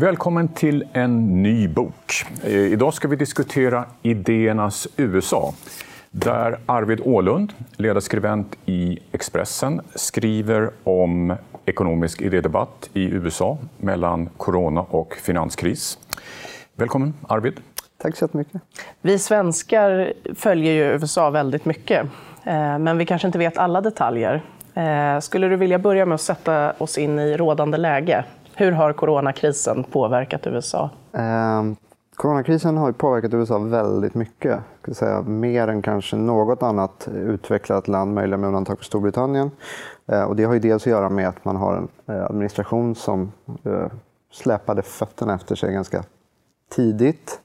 Välkommen till en ny bok. Eh, Idag ska vi diskutera idéernas USA. Där Arvid Ålund, ledarskribent i Expressen, skriver om ekonomisk idédebatt i USA mellan corona och finanskris. Välkommen Arvid. Tack så jättemycket. Vi svenskar följer ju USA väldigt mycket, eh, men vi kanske inte vet alla detaljer. Eh, Skulle du vilja börja med att sätta oss in i rådande läge? Hur har coronakrisen påverkat USA? Eh, coronakrisen har ju påverkat USA väldigt mycket. Jag säga, mer än kanske något annat utvecklat land, möjligen med undantag för Storbritannien. Eh, och det har ju dels att göra med att man har en eh, administration som eh, släpade fötterna efter sig ganska tidigt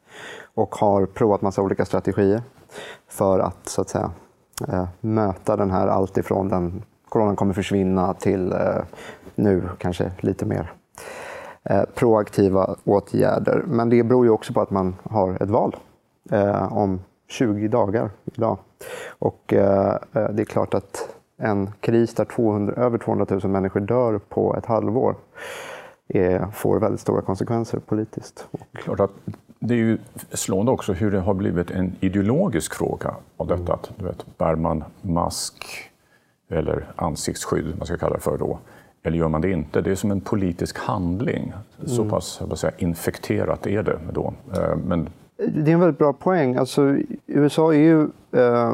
och har provat massa olika strategier för att, så att säga, eh, möta den här alltifrån den coronan kommer försvinna till eh, nu kanske lite mer Eh, proaktiva åtgärder. Men det beror ju också på att man har ett val eh, om 20 dagar idag. Och eh, eh, det är klart att en kris där 200, över 200 000 människor dör på ett halvår är, får väldigt stora konsekvenser politiskt. Klart att det är ju slående också hur det har blivit en ideologisk fråga av detta. Att, du vet, bär man mask eller ansiktsskydd, man ska kalla det för då, eller gör man det inte? Det är som en politisk handling. Så pass jag säga, infekterat är det då. Eh, Men Det är en väldigt bra poäng. Alltså, USA är ju eh,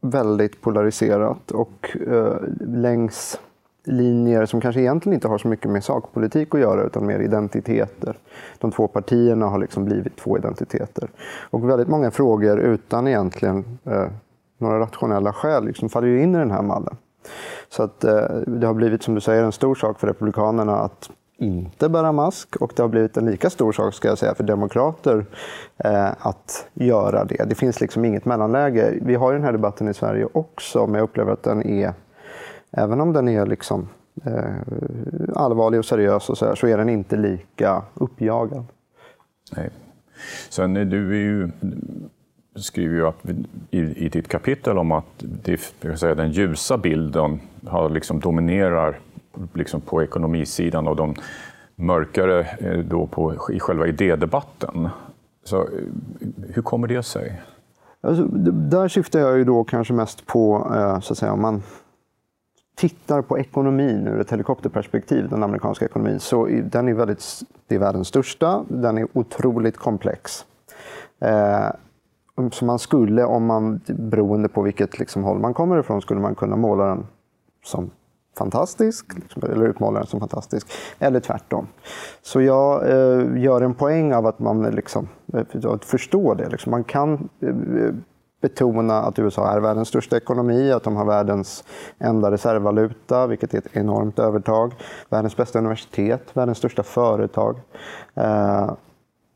väldigt polariserat och eh, längs linjer som kanske egentligen inte har så mycket med sakpolitik att göra utan mer identiteter. De två partierna har liksom blivit två identiteter. Och väldigt många frågor utan egentligen eh, några rationella skäl liksom faller in i den här mallen. Så att eh, det har blivit, som du säger, en stor sak för Republikanerna att inte bära mask och det har blivit en lika stor sak ska jag säga, för demokrater eh, att göra det. Det finns liksom inget mellanläge. Vi har ju den här debatten i Sverige också, men jag upplever att den är, även om den är liksom, eh, allvarlig och seriös och så, här, så är den inte lika uppjagad. Nej. Sen är du är ju, skriver ju att, i, i ditt kapitel om att det, jag säga, den ljusa bilden har liksom dominerar liksom på ekonomisidan och de mörkare eh, då på, i själva idédebatten. Så, eh, hur kommer det sig? Alltså, där syftar jag ju då kanske mest på, eh, så att säga, om man tittar på ekonomin ur ett helikopterperspektiv, den amerikanska ekonomin, så den är väldigt, det är världens största, den är otroligt komplex som så man skulle, om man, beroende på vilket liksom håll man kommer ifrån, skulle man kunna måla den som fantastisk, liksom, eller utmåla den som fantastisk, eller tvärtom. Så jag eh, gör en poäng av att man liksom, eh, att förstå det. Liksom. Man kan eh, betona att USA är världens största ekonomi, att de har världens enda reservvaluta, vilket är ett enormt övertag. Världens bästa universitet, världens största företag. Eh,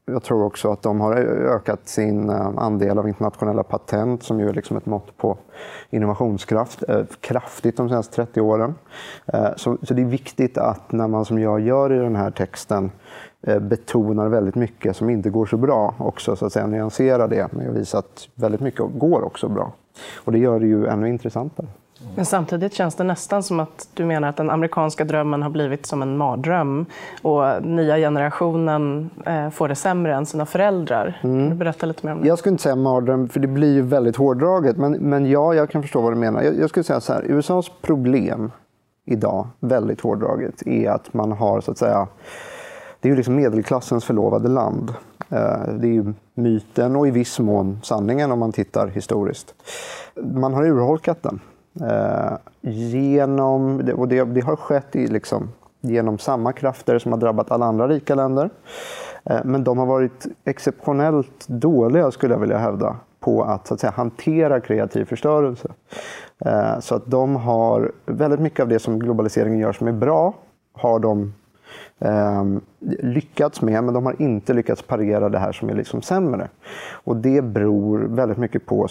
jag tror också att de har ökat sin eh, andel av internationella patent, som ju är liksom ett mått på innovationskraft, eh, kraftigt de senaste 30 åren. Eh, så, det är viktigt att när man som jag gör i den här texten betonar väldigt mycket som inte går så bra, också så att säga nyansera det med att visa att väldigt mycket går också bra. Och det gör det ju ännu intressantare. Men samtidigt känns det nästan som att du menar att den amerikanska drömmen har blivit som en mardröm och nya generationen eh, får det sämre än sina föräldrar. Kan du berätta lite mer om det? Jag skulle inte säga mardröm, för det blir ju väldigt hårdraget. Men, men ja, jag kan förstå vad du menar. Jag, jag skulle säga så här, USAs problem idag, väldigt hårdraget, är att man har så att säga det är ju liksom medelklassens förlovade land. Eh, Det är ju myten och i viss mån sanningen om man tittar historiskt. Man har urholkat den. Eh, Genom, och det, det har skett i liksom, genom samma krafter som har drabbat alla andra rika länder. Eh, Men de har varit exceptionellt dåliga, skulle jag vilja hävda, på att, så att säga, hantera kreativ förstörelse. Eh, Så att de har väldigt mycket av det som globaliseringen gör som är bra, har de ehm, lyckats med, men de har inte lyckats parera det här som är liksom sämre. Och det beror väldigt mycket på,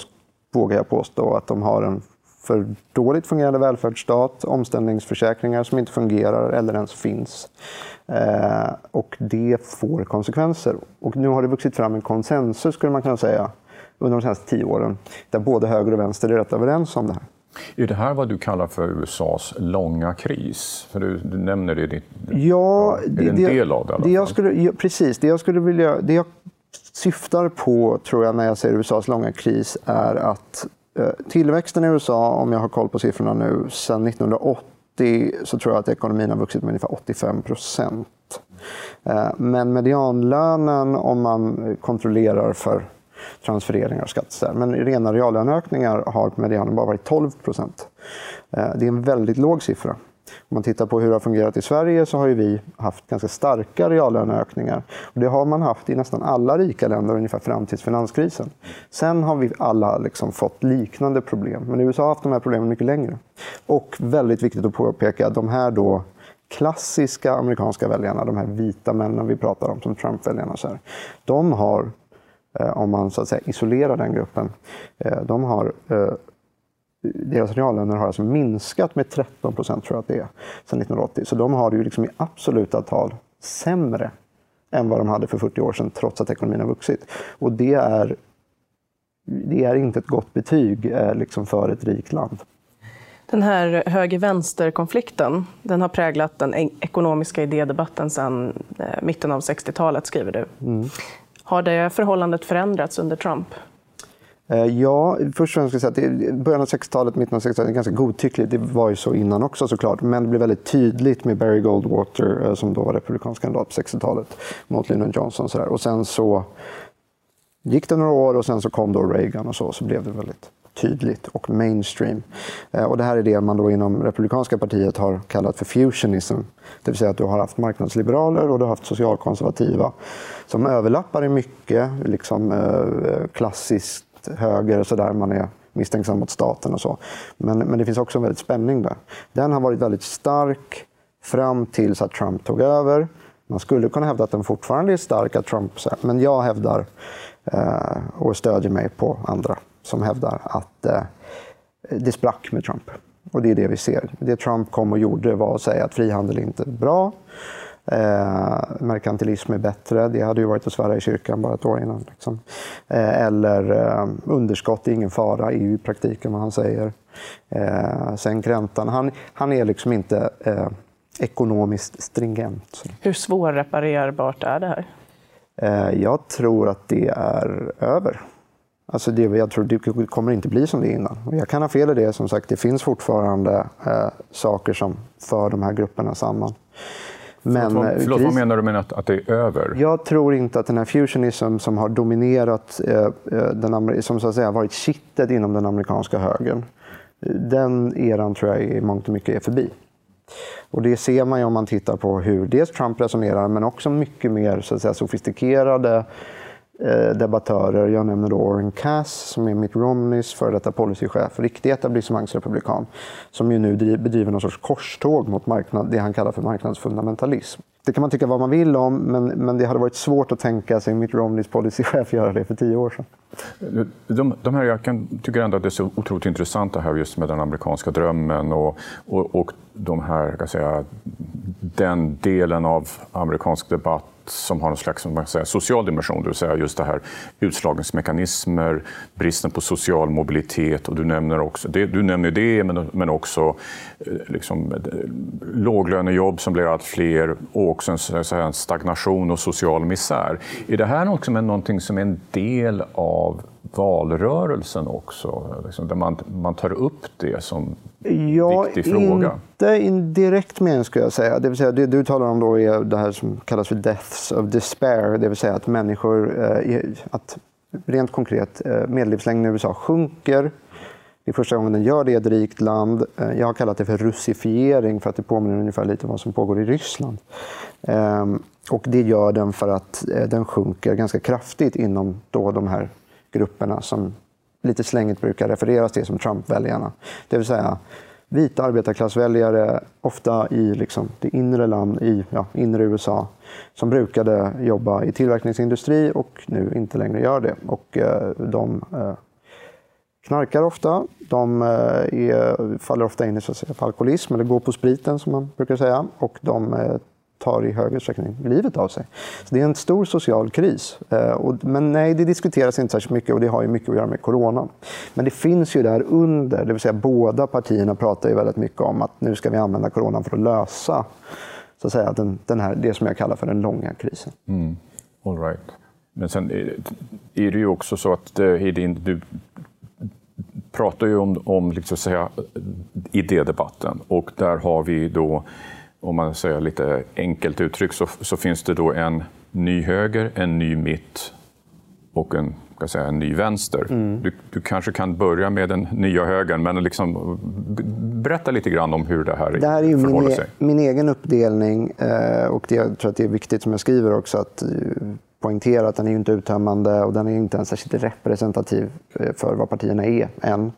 vågar jag påstå, att de har en för dåligt fungerande välfärdsstat, omställningsförsäkringar som inte fungerar eller ens finns. Eh, och det får konsekvenser. Och nu har det vuxit fram en konsensus, skulle man kunna säga, under de senaste tio åren, där både höger och vänster är rätt överens om det här. Är det här vad du kallar för USAs långa kris? För du, du nämner det i ditt... Ja, är det, en det, del av det? det jag skulle, precis. Det jag skulle vilja... Det jag syftar på, tror jag, när jag säger USAs långa kris är att Eh, tillväxten i USA, om jag har koll på siffrorna nu, sedan 1980 så tror jag att ekonomin har vuxit med ungefär 85 procent. Eh, men medianlönen, om man kontrollerar för transfereringar och skatter. Men rena reallöneökningar har på medianen bara varit 12 procent. Eh, det är en väldigt låg siffra. Om man tittar på hur det har fungerat i Sverige så har vi haft ganska starka reallöneökningar. Och det har man haft i nästan alla rika länder ungefär fram till finanskrisen. Sen har vi alla liksom fått liknande problem. Men USA har haft de här problemen mycket längre. Och väldigt viktigt att påpeka, de här då klassiska amerikanska väljarna, de här vita männen vi pratar om som Trump-väljarna, de har eh, om man så att säga isolerar den gruppen. Eh, de har, eh, deras reallöner har alltså minskat med 13 procent, tror jag att det är, sedan 1980. Så de har det ju liksom i absoluta tal sämre än vad de hade för 40 år sedan, trots att ekonomin har vuxit. Och det är, det är inte ett gott betyg liksom för ett rikt land. Den här höger-vänster-konflikten den har präglat den ekonomiska idédebatten sedan mitten av 60-talet, skriver du. Mm. Har det förhållandet förändrats under Trump? Eh, ja, först och främst ska jag säga att början av 60-talet, mitten av 60-talet är ganska godtyckligt. Det var ju så innan också såklart. Men det blev väldigt tydligt med Barry Goldwater eh, som då var republikansk kandidat på 60-talet mot Lyndon Johnson. och Så Och sen så gick det några år och sen så kom då Reagan och så, så blev det väldigt tydligt och mainstream. Eh, och det här är det man då inom republikanska partiet har kallat för fusionism. Det vill säga att du har haft marknadsliberaler och du har haft socialkonservativa som överlappar i mycket, liksom klassiskt höger och så där man är misstänksam mot staten och så. Men, men det finns också en väldigt spänning där. Den har varit väldigt stark fram tills att Trump tog över. Man skulle kunna hävda att den fortfarande är stark, att Trump, men jag hävdar eh, och stödjer mig på andra som hävdar att eh, det sprack med Trump. Och det är det vi ser. Det Trump kom och gjorde var att säga att frihandel inte är bra. Eh, merkantilism är bättre. Det hade ju varit att svära i kyrkan bara ett år innan. Liksom. Eh, eller eh, underskott är ingen fara, EU i praktiken vad han säger. Eh, sänk räntan. Han, han är liksom inte eh, ekonomiskt stringent. Hur svårreparerbart är det här? Eh, jag tror att det är över. Alltså det, jag tror det kommer inte bli som det är innan. Jag kan ha fel i det. Som sagt, det finns fortfarande eh, saker som för de här grupperna samman. Men, förlåt, förlåt kris... vad menar du med att, att det är över? Jag tror inte att den här fusionism som har dominerat, eh, eh den, som så att säga varit kittet inom den amerikanska högern, den eran tror jag i mångt och mycket är förbi. Och det ser man ju om man tittar på hur dels Trump resonerar, men också mycket mer så att säga, sofistikerade Eh, Eh, debattörer. Jag nämner då Orrin Cass som är Mitt Romneys före detta policychef, riktig etablissemangsrepublikan, som ju nu bedriver någon sorts korståg mot marknad, det han kallar för marknadsfundamentalism. Det kan man tycka vad man vill om, men, men det hade varit svårt att tänka sig Mitt Romneys policychef göra det för tio år sedan. De, de här, jag kan, tycker ändå att det är så otroligt intressant det här just med den amerikanska drömmen och, och, och de här, kan säga, den delen av amerikansk debatt som har en slags man säga, social dimension, det vill säga just det här utslagningsmekanismer, bristen på social mobilitet och du nämner också det, du nämner det men, men också eh, liksom, eh, låglönejobb som blir allt fler och också en, säga, en stagnation och social misär. Är det här också någonting som är en del av valrörelsen också? Liksom, där man, man tar upp det som ja, viktig fråga? Inte i direkt mening skulle jag säga. Det, vill säga, det du talar om då är det här som kallas för deaths of despair. Det vill säga att människor, eh, att rent konkret, eh, medellivslängden i USA sjunker. Det är första gången den gör det i ett rikt land. Eh, jag har kallat det för russifiering för att det påminner ungefär lite om vad som pågår i Ryssland. Ehm, och det gör den för att den sjunker ganska kraftigt inom då de här grupperna som lite slängigt brukar refereras till som Trump-väljarna. Det vill säga vita arbetarklassväljare, ofta i liksom det inre, land, i, ja, inre USA, som brukade jobba i tillverkningsindustri och nu inte längre gör det. Och eh, de eh, knarkar ofta, de eh, är, faller ofta in i så att säga, alkoholism, eller går på spriten som man brukar säga. Och de eh, tar i hög utsträckning livet av sig. Så det är en stor social kris. Eh, men nej, det diskuteras inte särskilt mycket och det har ju mycket att göra med corona. Men det finns ju där under, det vill säga båda partierna pratar ju väldigt mycket om att nu ska vi använda coronan för att lösa så att säga, den, den här, det som jag kallar för den långa krisen. Mm. All right. Men sen är det ju också så att eh, Hedin, du pratar ju om, om liksom säga, idédebatten och där har vi då om man säger lite enkelt uttryckt, så, så, finns det då en ny höger, en ny mitt och en, ska säga, en ny vänster. Mm. Du, du, kanske kan börja med den nya högern, men liksom, berätta lite grann om hur det här, det här är förhåller min, e- sig. min egen uppdelning eh, och det, jag tror att det är viktigt som jag skriver också att eh, poängtera att den är inte uttömmande och den är inte ens särskilt representativ eh, för vad partierna är än.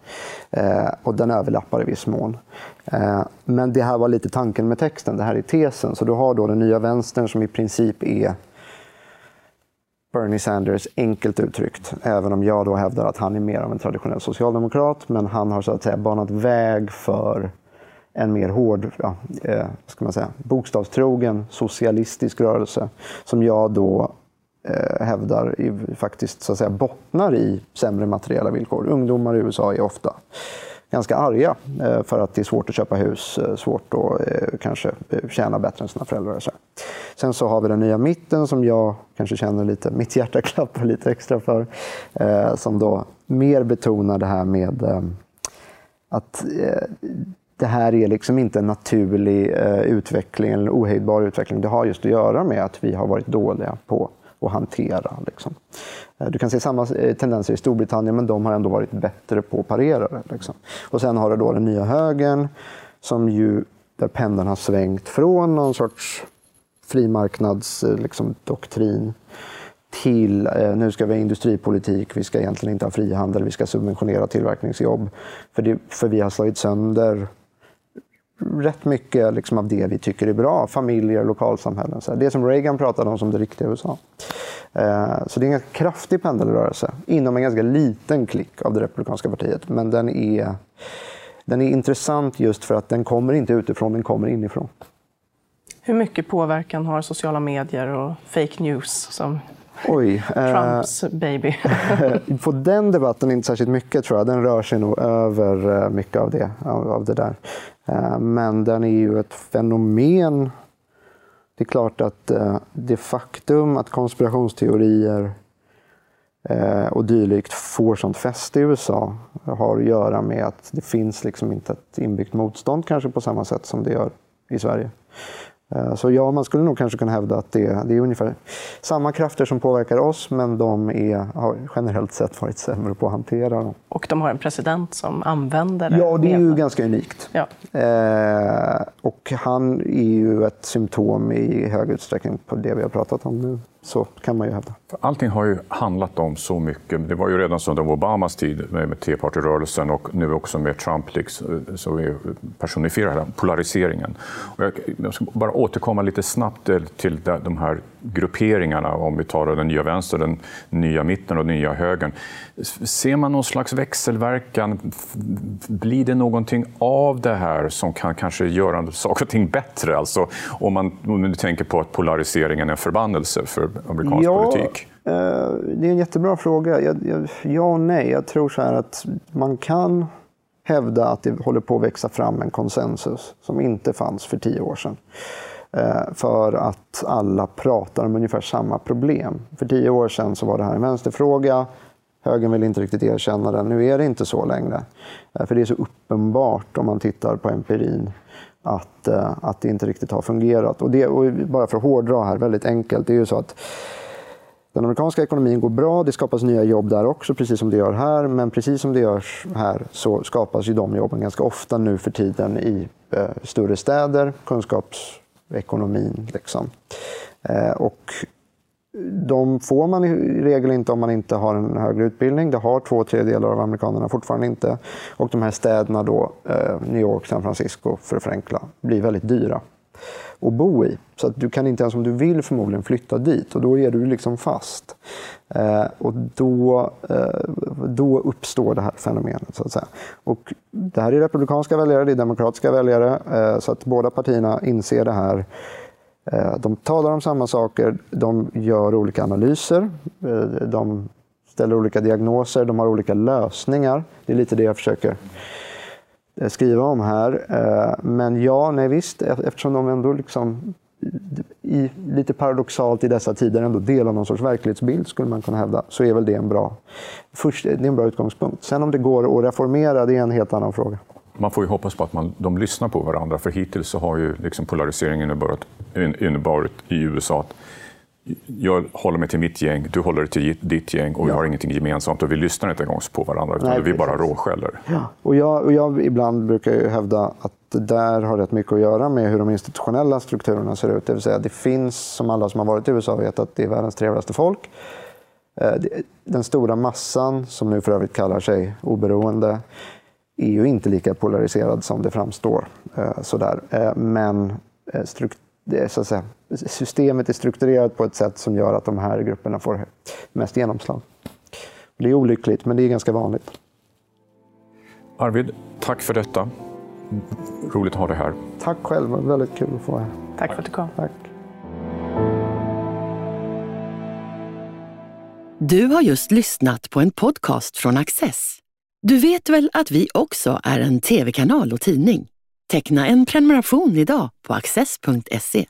Eh, och den överlappar i viss mån. Eh, men det här var lite tanken med texten, det här är tesen. Så du har då den nya vänstern som i princip är Bernie Sanders, enkelt uttryckt. Även om jag då hävdar att han är mer av en traditionell socialdemokrat. Men han har så att säga banat väg för en mer hård, ja, eh, ska man säga, bokstavstrogen socialistisk rörelse. Som jag då eh, hävdar faktiskt så att säga, bottnar i sämre materiella villkor. Ungdomar i USA är ofta ganska arga eh, för att det är svårt att köpa hus, eh, svårt att eh, kanske eh, tjäna bättre än sina föräldrar. Så. Sen så har vi den nya mitten som jag kanske känner lite, mitt hjärta klappar lite extra för. Eh, som då mer betonar det här med eh, att det här är liksom inte en naturlig utveckling eller ohejdbar utveckling. Det har just att göra med att vi har varit dåliga på att hantera. Liksom. Eh, du kan se samma eh, tendenser i Storbritannien, men de har ändå varit bättre på att parera det. Liksom. Och sen har du då den nya högern, som ju, där pendeln har svängt från någon sorts frimarknadsdoktrin eh, liksom, till eh, nu ska vi ha industripolitik, vi ska egentligen inte ha frihandel, vi ska subventionera tillverkningsjobb. För, det, för vi har slagit sönder rätt mycket liksom av det vi tycker är bra. Familjer, lokalsamhällen. Så det som Reagan pratade om som det riktiga USA. Eh, så det är en ganska kraftig pendelrörelse inom en ganska liten klick av det republikanska partiet. Men den är, den är intressant just för att den kommer inte utifrån, den kommer inifrån. Hur mycket påverkan har sociala medier och fake news som Oj, Trumps eh, baby? på den debatten inte särskilt mycket tror jag. Den rör sig nog över eh, mycket av det, av, av det där. Eh, men den är ju ett fenomen. Det är klart att eh, det faktum att konspirationsteorier eh, och dylikt får sånt fäste i USA har att göra med att det finns liksom inte ett inbyggt motstånd kanske på samma sätt som det gör i Sverige. Eh, så ja, man skulle nog kanske kunna hävda att det, det är ungefär samma krafter som påverkar oss, men de är, har generellt sett varit sämre på att hantera dem. Och de har en president som använder det? Ja, det är ju ganska unikt. Ja. Eh, och han är ju ett symptom i hög utsträckning på det vi har pratat om nu. Så kan man ju hävda. Allting har ju handlat om så mycket. Det var ju redan under Obamas tid med, T-partyrörelsen och nu också med Trump, som så vi personifierar polariseringen. Och jag ska bara återkomma lite snabbt till de här grupperingarna, om vi tar den nya vänster, den nya mitten och den nya högern. Ser man någon slags växelverkan? Blir det någonting av det här som kan kanske göra saker och ting bättre? Alltså, om man om du tänker på att polariseringen är en förbannelse för amerikansk ja, politik. Eh, det är en jättebra fråga. Jag, jag, ja och nej. Jag tror så här att man kan hävda att det håller på att växa fram en konsensus som inte fanns för tio år sedan. Eh, för att alla pratar om ungefär samma problem. För tio år sedan så var det här en vänsterfråga. Högern vill inte riktigt erkänna den. Nu är det inte så längre. Eh, för det är så uppenbart om man tittar på empirin att, eh, att det inte riktigt har fungerat. Och, det, och bara för att hårdra här, väldigt enkelt. Det är ju så att den amerikanska ekonomin går bra, det skapas nya jobb där också, precis som det gör här. Men precis som det görs här så skapas ju de jobben ganska ofta nu för tiden i eh, större städer, kunskaps ekonomin. Liksom. Eh, och de får man i regel inte om man inte har en högre utbildning. Det har två tredjedelar av amerikanerna fortfarande inte. Och de här städerna, då, eh, New York, San Francisco, för att förenkla, blir väldigt dyra att bo i. Så att du kan inte ens om du vill förmodligen flytta dit och då är du liksom fast. Eh, och då, eh, då uppstår det här fenomenet. Så att säga. Och det här är republikanska väljare, det är demokratiska väljare. Eh, så att båda partierna inser det här. Eh, de talar om samma saker, de gör olika analyser, eh, de ställer olika diagnoser, de har olika lösningar. Det är lite det jag försöker Eh, skriva om här. Eh, men ja, nej visst, e- eftersom de ändå liksom i, lite paradoxalt i dessa tider ändå delar någon sorts verklighetsbild, skulle man kunna hävda, så är väl det en bra, först, det är en bra utgångspunkt. Sen om det går att reformera, det är en helt annan fråga man får ju hoppas på att man, de lyssnar på varandra, för hittills så har ju liksom polariseringen inneburit, inneburit i USA att jag håller mig till mitt gäng, du håller dig till ditt gäng och ja. vi har ingenting gemensamt och vi lyssnar inte en gång på varandra utan Nej, vi bara råskäller. Ja. Och jag, och jag ibland brukar ju hävda att det där har rätt mycket att göra med hur de institutionella strukturerna ser ut. Det vill säga det finns, som alla som har varit i USA vet, att det är världens trevligaste folk. Eh, den stora massan, som nu för övrigt kallar sig oberoende, är ju inte lika polariserad som det framstår. Eh, sådär. Eh, men eh, så säga, systemet är strukturerat på ett sätt som gör att de här grupperna får mest genomslag. Det är olyckligt, men det är ganska vanligt. Arvid, tack för detta. Roligt att ha dig här. Tack själv, det var väldigt kul att få vara här. Tack för att du kom. Tack. Du har just lyssnat på en podcast från Access. Du vet väl att vi också är en tv-kanal och tidning? Teckna en prenumeration idag på access.se.